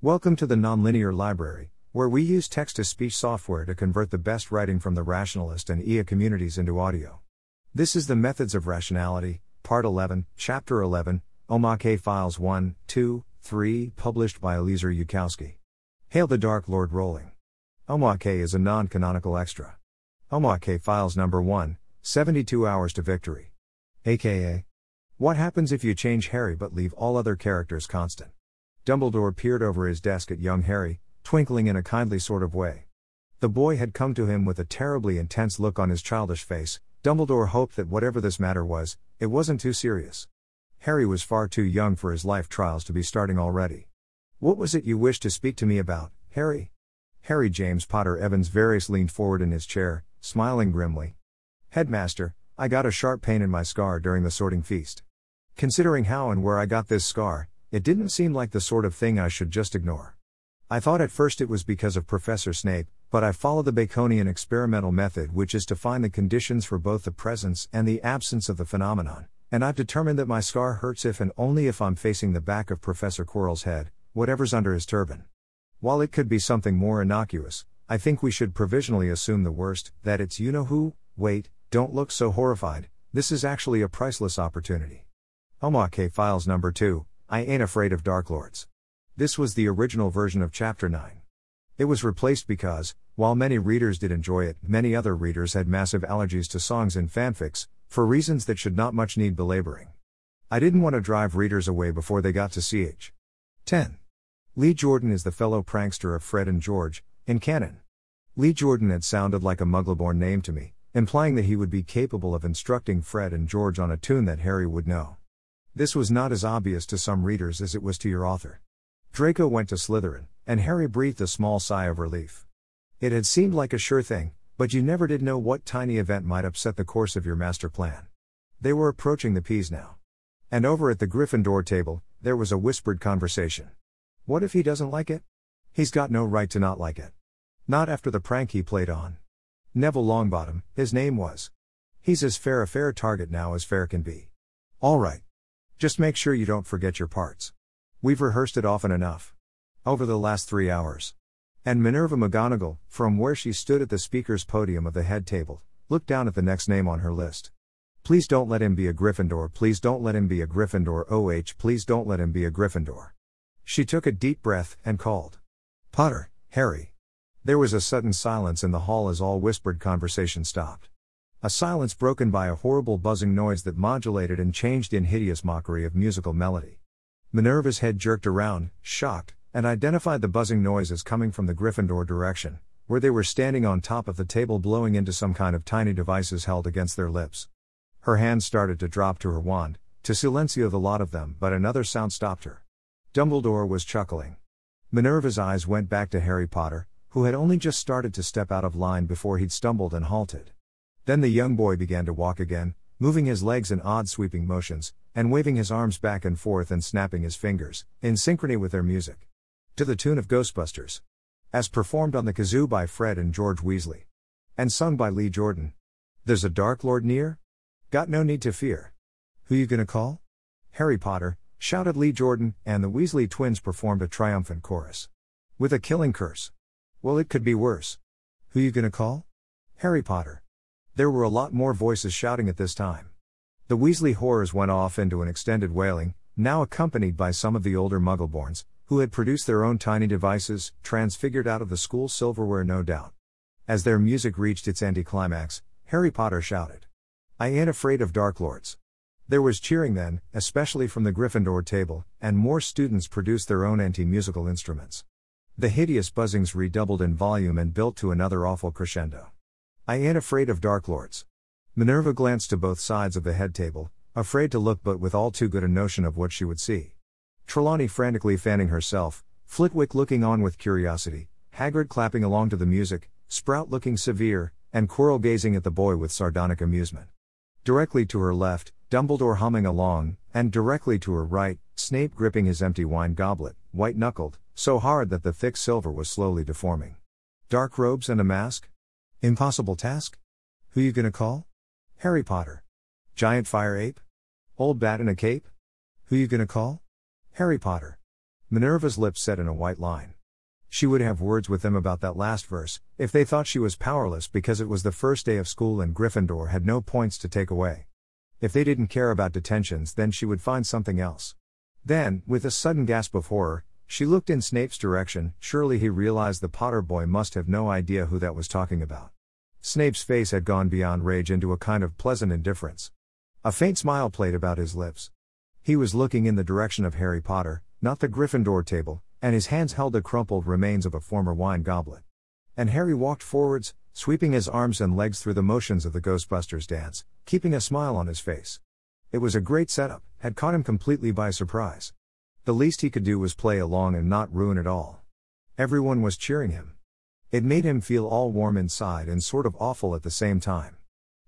Welcome to the Nonlinear Library, where we use text to speech software to convert the best writing from the rationalist and EA communities into audio. This is the Methods of Rationality, Part 11, Chapter 11, Omake Files 1, 2, 3, published by Eliezer Yudkowsky. Hail the Dark Lord Rowling. Omake is a non canonical extra. Omake Files Number 1, 72 Hours to Victory. AKA. What happens if you change Harry but leave all other characters constant? Dumbledore peered over his desk at young Harry, twinkling in a kindly sort of way. The boy had come to him with a terribly intense look on his childish face. Dumbledore hoped that whatever this matter was, it wasn't too serious. Harry was far too young for his life trials to be starting already. What was it you wished to speak to me about, Harry? Harry James Potter Evans Verres leaned forward in his chair, smiling grimly. Headmaster, I got a sharp pain in my scar during the sorting feast. Considering how and where I got this scar, it didn't seem like the sort of thing I should just ignore. I thought at first it was because of Professor Snape, but I follow the Baconian experimental method, which is to find the conditions for both the presence and the absence of the phenomenon, and I've determined that my scar hurts if and only if I'm facing the back of Professor Quirrell's head, whatever's under his turban. While it could be something more innocuous, I think we should provisionally assume the worst that it's you know who, wait, don't look so horrified, this is actually a priceless opportunity. Omake Files Number 2 I Ain't Afraid of Dark Lords. This was the original version of Chapter 9. It was replaced because, while many readers did enjoy it, many other readers had massive allergies to songs and fanfics, for reasons that should not much need belaboring. I didn't want to drive readers away before they got to CH. 10. Lee Jordan is the fellow prankster of Fred and George, in canon. Lee Jordan had sounded like a Muggleborn name to me, implying that he would be capable of instructing Fred and George on a tune that Harry would know. This was not as obvious to some readers as it was to your author. Draco went to Slytherin, and Harry breathed a small sigh of relief. It had seemed like a sure thing, but you never did know what tiny event might upset the course of your master plan. They were approaching the Peas now. And over at the Gryffindor table, there was a whispered conversation. What if he doesn't like it? He's got no right to not like it. Not after the prank he played on. Neville Longbottom, his name was. He's as fair a fair target now as fair can be. All right. Just make sure you don't forget your parts. We've rehearsed it often enough. Over the last three hours. And Minerva McGonagall, from where she stood at the speaker's podium of the head table, looked down at the next name on her list. Please don't let him be a Gryffindor, please don't let him be a Gryffindor, OH, please don't let him be a Gryffindor. She took a deep breath and called. Potter, Harry. There was a sudden silence in the hall as all whispered conversation stopped. A silence broken by a horrible buzzing noise that modulated and changed in hideous mockery of musical melody. Minerva's head jerked around, shocked, and identified the buzzing noise as coming from the Gryffindor direction, where they were standing on top of the table blowing into some kind of tiny devices held against their lips. Her hand started to drop to her wand, to silencio the lot of them, but another sound stopped her. Dumbledore was chuckling. Minerva's eyes went back to Harry Potter, who had only just started to step out of line before he'd stumbled and halted. Then the young boy began to walk again, moving his legs in odd sweeping motions, and waving his arms back and forth and snapping his fingers, in synchrony with their music. To the tune of Ghostbusters. As performed on the kazoo by Fred and George Weasley. And sung by Lee Jordan. There's a Dark Lord near? Got no need to fear. Who you gonna call? Harry Potter, shouted Lee Jordan, and the Weasley twins performed a triumphant chorus. With a killing curse. Well, it could be worse. Who you gonna call? Harry Potter. There were a lot more voices shouting at this time. The Weasley horrors went off into an extended wailing, now accompanied by some of the older Muggleborns, who had produced their own tiny devices, transfigured out of the school silverware no doubt. As their music reached its anticlimax, Harry Potter shouted, I ain't afraid of Dark Lords. There was cheering then, especially from the Gryffindor table, and more students produced their own anti musical instruments. The hideous buzzings redoubled in volume and built to another awful crescendo. I ain't afraid of Dark Lords. Minerva glanced to both sides of the head table, afraid to look but with all too good a notion of what she would see. Trelawney frantically fanning herself, Flitwick looking on with curiosity, Hagrid clapping along to the music, Sprout looking severe, and Quirrell gazing at the boy with sardonic amusement. Directly to her left, Dumbledore humming along, and directly to her right, Snape gripping his empty wine goblet, white knuckled, so hard that the thick silver was slowly deforming. Dark robes and a mask? Impossible task? Who you gonna call? Harry Potter. Giant fire ape? Old bat in a cape? Who you gonna call? Harry Potter. Minerva's lips set in a white line. She would have words with them about that last verse, if they thought she was powerless because it was the first day of school and Gryffindor had no points to take away. If they didn't care about detentions, then she would find something else. Then, with a sudden gasp of horror, she looked in Snape's direction. Surely he realized the Potter boy must have no idea who that was talking about. Snape's face had gone beyond rage into a kind of pleasant indifference. A faint smile played about his lips. He was looking in the direction of Harry Potter, not the Gryffindor table, and his hands held the crumpled remains of a former wine goblet. And Harry walked forwards, sweeping his arms and legs through the motions of the Ghostbusters dance, keeping a smile on his face. It was a great setup, had caught him completely by surprise. The least he could do was play along and not ruin it all. Everyone was cheering him. It made him feel all warm inside and sort of awful at the same time.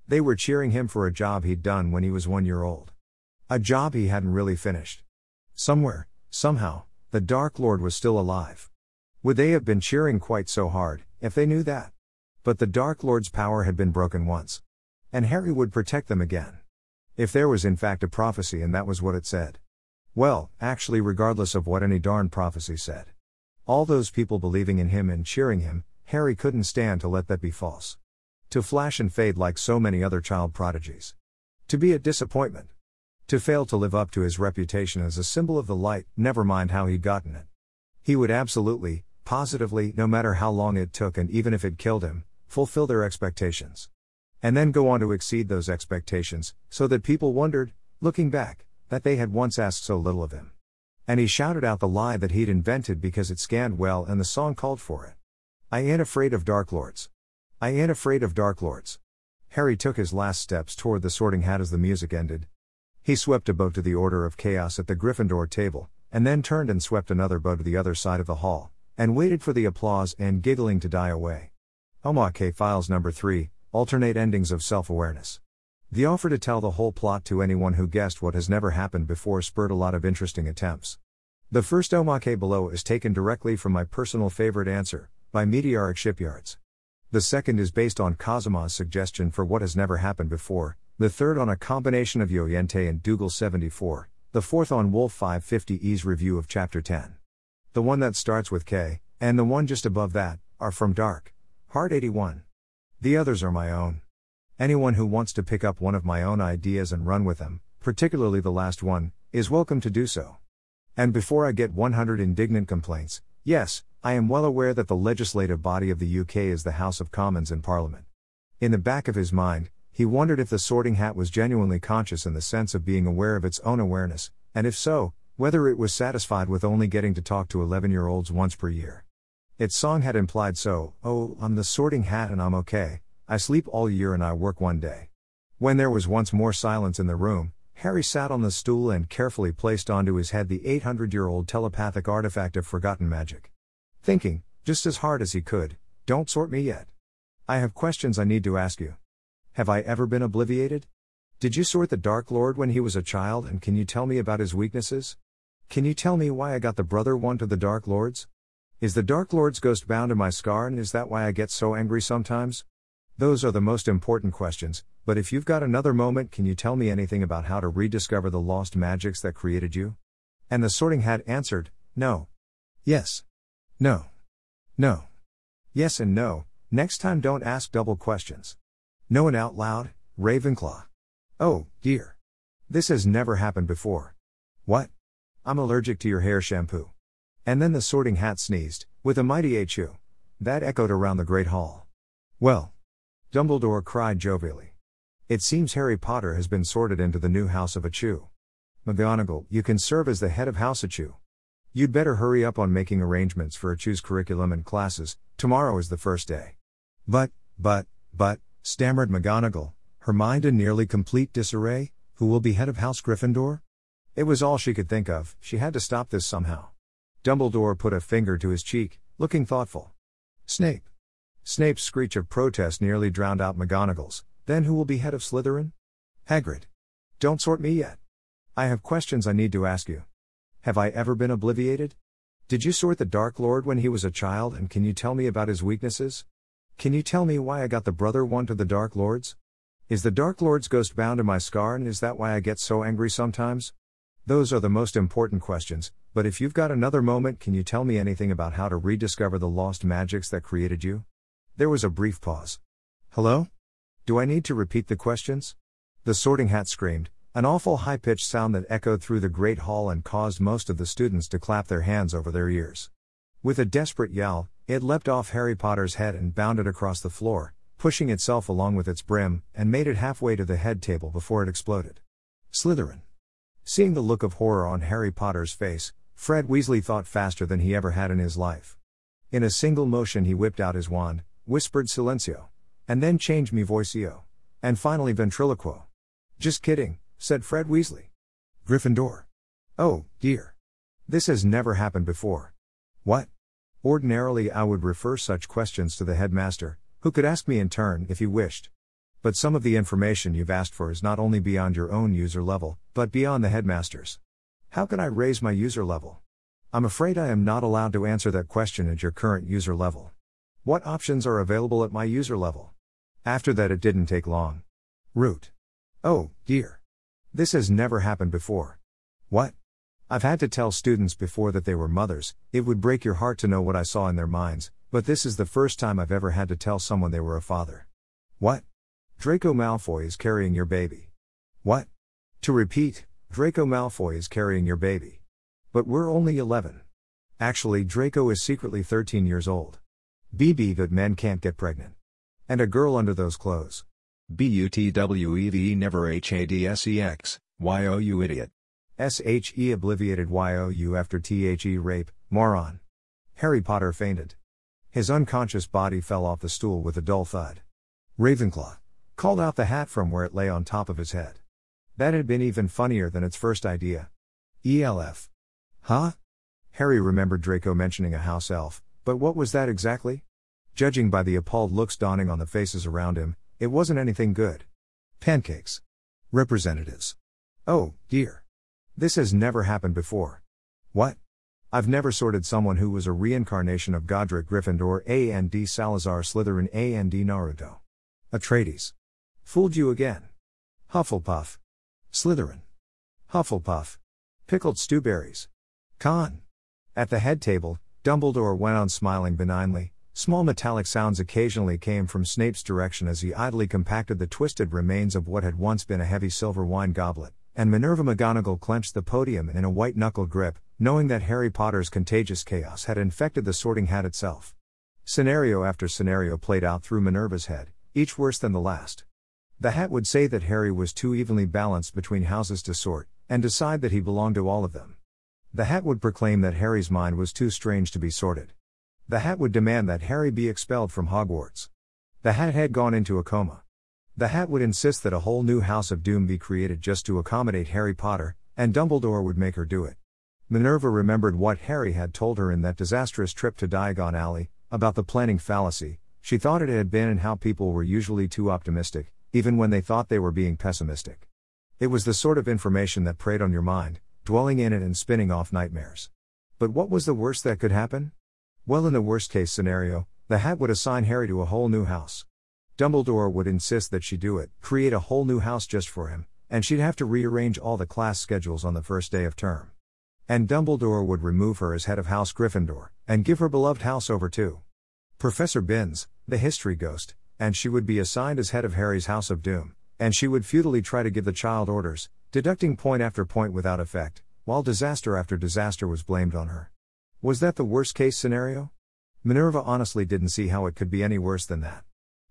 They were cheering him for a job he'd done when he was one year old. A job he hadn't really finished. Somewhere, somehow, the Dark Lord was still alive. Would they have been cheering quite so hard, if they knew that? But the Dark Lord's power had been broken once. And Harry would protect them again. If there was in fact a prophecy and that was what it said. Well, actually, regardless of what any darn prophecy said. All those people believing in him and cheering him, Harry couldn't stand to let that be false. To flash and fade like so many other child prodigies. To be a disappointment. To fail to live up to his reputation as a symbol of the light, never mind how he'd gotten it. He would absolutely, positively, no matter how long it took and even if it killed him, fulfill their expectations. And then go on to exceed those expectations, so that people wondered, looking back, that they had once asked so little of him. And he shouted out the lie that he'd invented because it scanned well and the song called for it. I ain't afraid of Dark Lords. I ain't afraid of Dark Lords. Harry took his last steps toward the sorting hat as the music ended. He swept a bow to the Order of Chaos at the Gryffindor table, and then turned and swept another bow to the other side of the hall, and waited for the applause and giggling to die away. Omake Files Number 3 Alternate Endings of Self Awareness. The offer to tell the whole plot to anyone who guessed what has never happened before spurred a lot of interesting attempts. The first omake below is taken directly from my personal favorite answer, by Meteoric Shipyards. The second is based on Kazuma's suggestion for what has never happened before, the third on a combination of Yoyente and Dougal 74, the fourth on Wolf 550E's review of Chapter 10. The one that starts with K, and the one just above that, are from Dark, Heart 81. The others are my own. Anyone who wants to pick up one of my own ideas and run with them, particularly the last one, is welcome to do so. And before I get 100 indignant complaints, yes, I am well aware that the legislative body of the UK is the House of Commons in Parliament. In the back of his mind, he wondered if the sorting hat was genuinely conscious in the sense of being aware of its own awareness, and if so, whether it was satisfied with only getting to talk to 11 year olds once per year. Its song had implied so, oh, I'm the sorting hat and I'm okay, I sleep all year and I work one day. When there was once more silence in the room, Harry sat on the stool and carefully placed onto his head the 800 year old telepathic artifact of forgotten magic. Thinking, just as hard as he could, don't sort me yet. I have questions I need to ask you. Have I ever been obliviated? Did you sort the Dark Lord when he was a child and can you tell me about his weaknesses? Can you tell me why I got the brother wand to the Dark Lords? Is the Dark Lord's ghost bound to my scar and is that why I get so angry sometimes? Those are the most important questions, but if you've got another moment, can you tell me anything about how to rediscover the lost magics that created you? And the sorting hat answered, No. Yes. No. No. Yes and no, next time don't ask double questions. No and out loud, Ravenclaw. Oh, dear. This has never happened before. What? I'm allergic to your hair shampoo. And then the sorting hat sneezed, with a mighty achoo. That echoed around the great hall. Well, Dumbledore cried jovially. It seems Harry Potter has been sorted into the new House of Achoo. McGonagall, you can serve as the head of House Achoo. You'd better hurry up on making arrangements for Achoo's curriculum and classes, tomorrow is the first day. But, but, but, stammered McGonagall, her mind in nearly complete disarray, who will be head of House Gryffindor? It was all she could think of, she had to stop this somehow. Dumbledore put a finger to his cheek, looking thoughtful. Snape. Snape's screech of protest nearly drowned out McGonagall's. Then who will be head of Slytherin? Hagrid. Don't sort me yet. I have questions I need to ask you. Have I ever been obliviated? Did you sort the Dark Lord when he was a child and can you tell me about his weaknesses? Can you tell me why I got the brother wand to the Dark Lords? Is the Dark Lord's ghost bound to my scar and is that why I get so angry sometimes? Those are the most important questions, but if you've got another moment, can you tell me anything about how to rediscover the lost magics that created you? There was a brief pause. Hello? Do I need to repeat the questions? The sorting hat screamed, an awful high pitched sound that echoed through the great hall and caused most of the students to clap their hands over their ears. With a desperate yell, it leapt off Harry Potter's head and bounded across the floor, pushing itself along with its brim, and made it halfway to the head table before it exploded. Slytherin. Seeing the look of horror on Harry Potter's face, Fred Weasley thought faster than he ever had in his life. In a single motion, he whipped out his wand, whispered Silencio, and then changed me voicio, and finally ventriloquo. Just kidding, said Fred Weasley. Gryffindor. Oh, dear. This has never happened before. What? Ordinarily, I would refer such questions to the headmaster, who could ask me in turn if he wished. But some of the information you've asked for is not only beyond your own user level, but beyond the headmaster's. How can I raise my user level? I'm afraid I am not allowed to answer that question at your current user level. What options are available at my user level? After that, it didn't take long. Root. Oh, dear. This has never happened before. What? I've had to tell students before that they were mothers, it would break your heart to know what I saw in their minds, but this is the first time I've ever had to tell someone they were a father. What? Draco Malfoy is carrying your baby. What? To repeat, Draco Malfoy is carrying your baby. But we're only 11. Actually, Draco is secretly 13 years old. BB but men can't get pregnant. And a girl under those clothes. B U T W E V E never H A D S E X, Y O U idiot. S H E obliviated Y O U after T H E rape, moron. Harry Potter fainted. His unconscious body fell off the stool with a dull thud. Ravenclaw called out the hat from where it lay on top of his head. That had been even funnier than its first idea. ELF. Huh? Harry remembered Draco mentioning a house elf, but what was that exactly? Judging by the appalled looks dawning on the faces around him, it wasn't anything good. Pancakes. Representatives. Oh, dear. This has never happened before. What? I've never sorted someone who was a reincarnation of Godric Gryffindor A and D Salazar Slytherin A and D Naruto. Atreides. Fooled you again. Hufflepuff. Slytherin. Hufflepuff. Pickled stewberries. Con. At the head table, Dumbledore went on smiling benignly. Small metallic sounds occasionally came from Snape's direction as he idly compacted the twisted remains of what had once been a heavy silver wine goblet, and Minerva McGonagall clenched the podium in a white knuckled grip, knowing that Harry Potter's contagious chaos had infected the sorting hat itself. Scenario after scenario played out through Minerva's head, each worse than the last. The hat would say that Harry was too evenly balanced between houses to sort, and decide that he belonged to all of them. The hat would proclaim that Harry's mind was too strange to be sorted. The hat would demand that Harry be expelled from Hogwarts. The hat had gone into a coma. The hat would insist that a whole new House of Doom be created just to accommodate Harry Potter, and Dumbledore would make her do it. Minerva remembered what Harry had told her in that disastrous trip to Diagon Alley, about the planning fallacy, she thought it had been and how people were usually too optimistic, even when they thought they were being pessimistic. It was the sort of information that preyed on your mind, dwelling in it and spinning off nightmares. But what was the worst that could happen? Well, in the worst case scenario, the hat would assign Harry to a whole new house. Dumbledore would insist that she do it, create a whole new house just for him, and she'd have to rearrange all the class schedules on the first day of term. And Dumbledore would remove her as head of House Gryffindor, and give her beloved house over to Professor Binns, the history ghost, and she would be assigned as head of Harry's House of Doom, and she would futilely try to give the child orders, deducting point after point without effect, while disaster after disaster was blamed on her. Was that the worst case scenario? Minerva honestly didn't see how it could be any worse than that.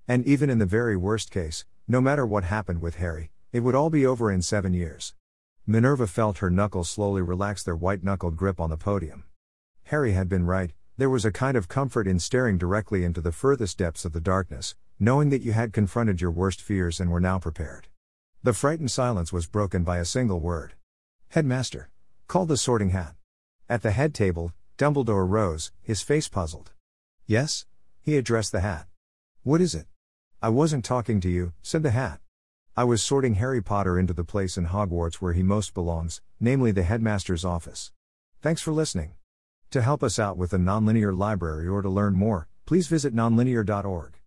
And even in the very worst case, no matter what happened with Harry, it would all be over in seven years. Minerva felt her knuckles slowly relax their white knuckled grip on the podium. Harry had been right, there was a kind of comfort in staring directly into the furthest depths of the darkness, knowing that you had confronted your worst fears and were now prepared. The frightened silence was broken by a single word. Headmaster. Called the sorting hat. At the head table, Dumbledore rose, his face puzzled. Yes? He addressed the hat. What is it? I wasn't talking to you, said the hat. I was sorting Harry Potter into the place in Hogwarts where he most belongs, namely the headmaster's office. Thanks for listening. To help us out with the nonlinear library or to learn more, please visit nonlinear.org.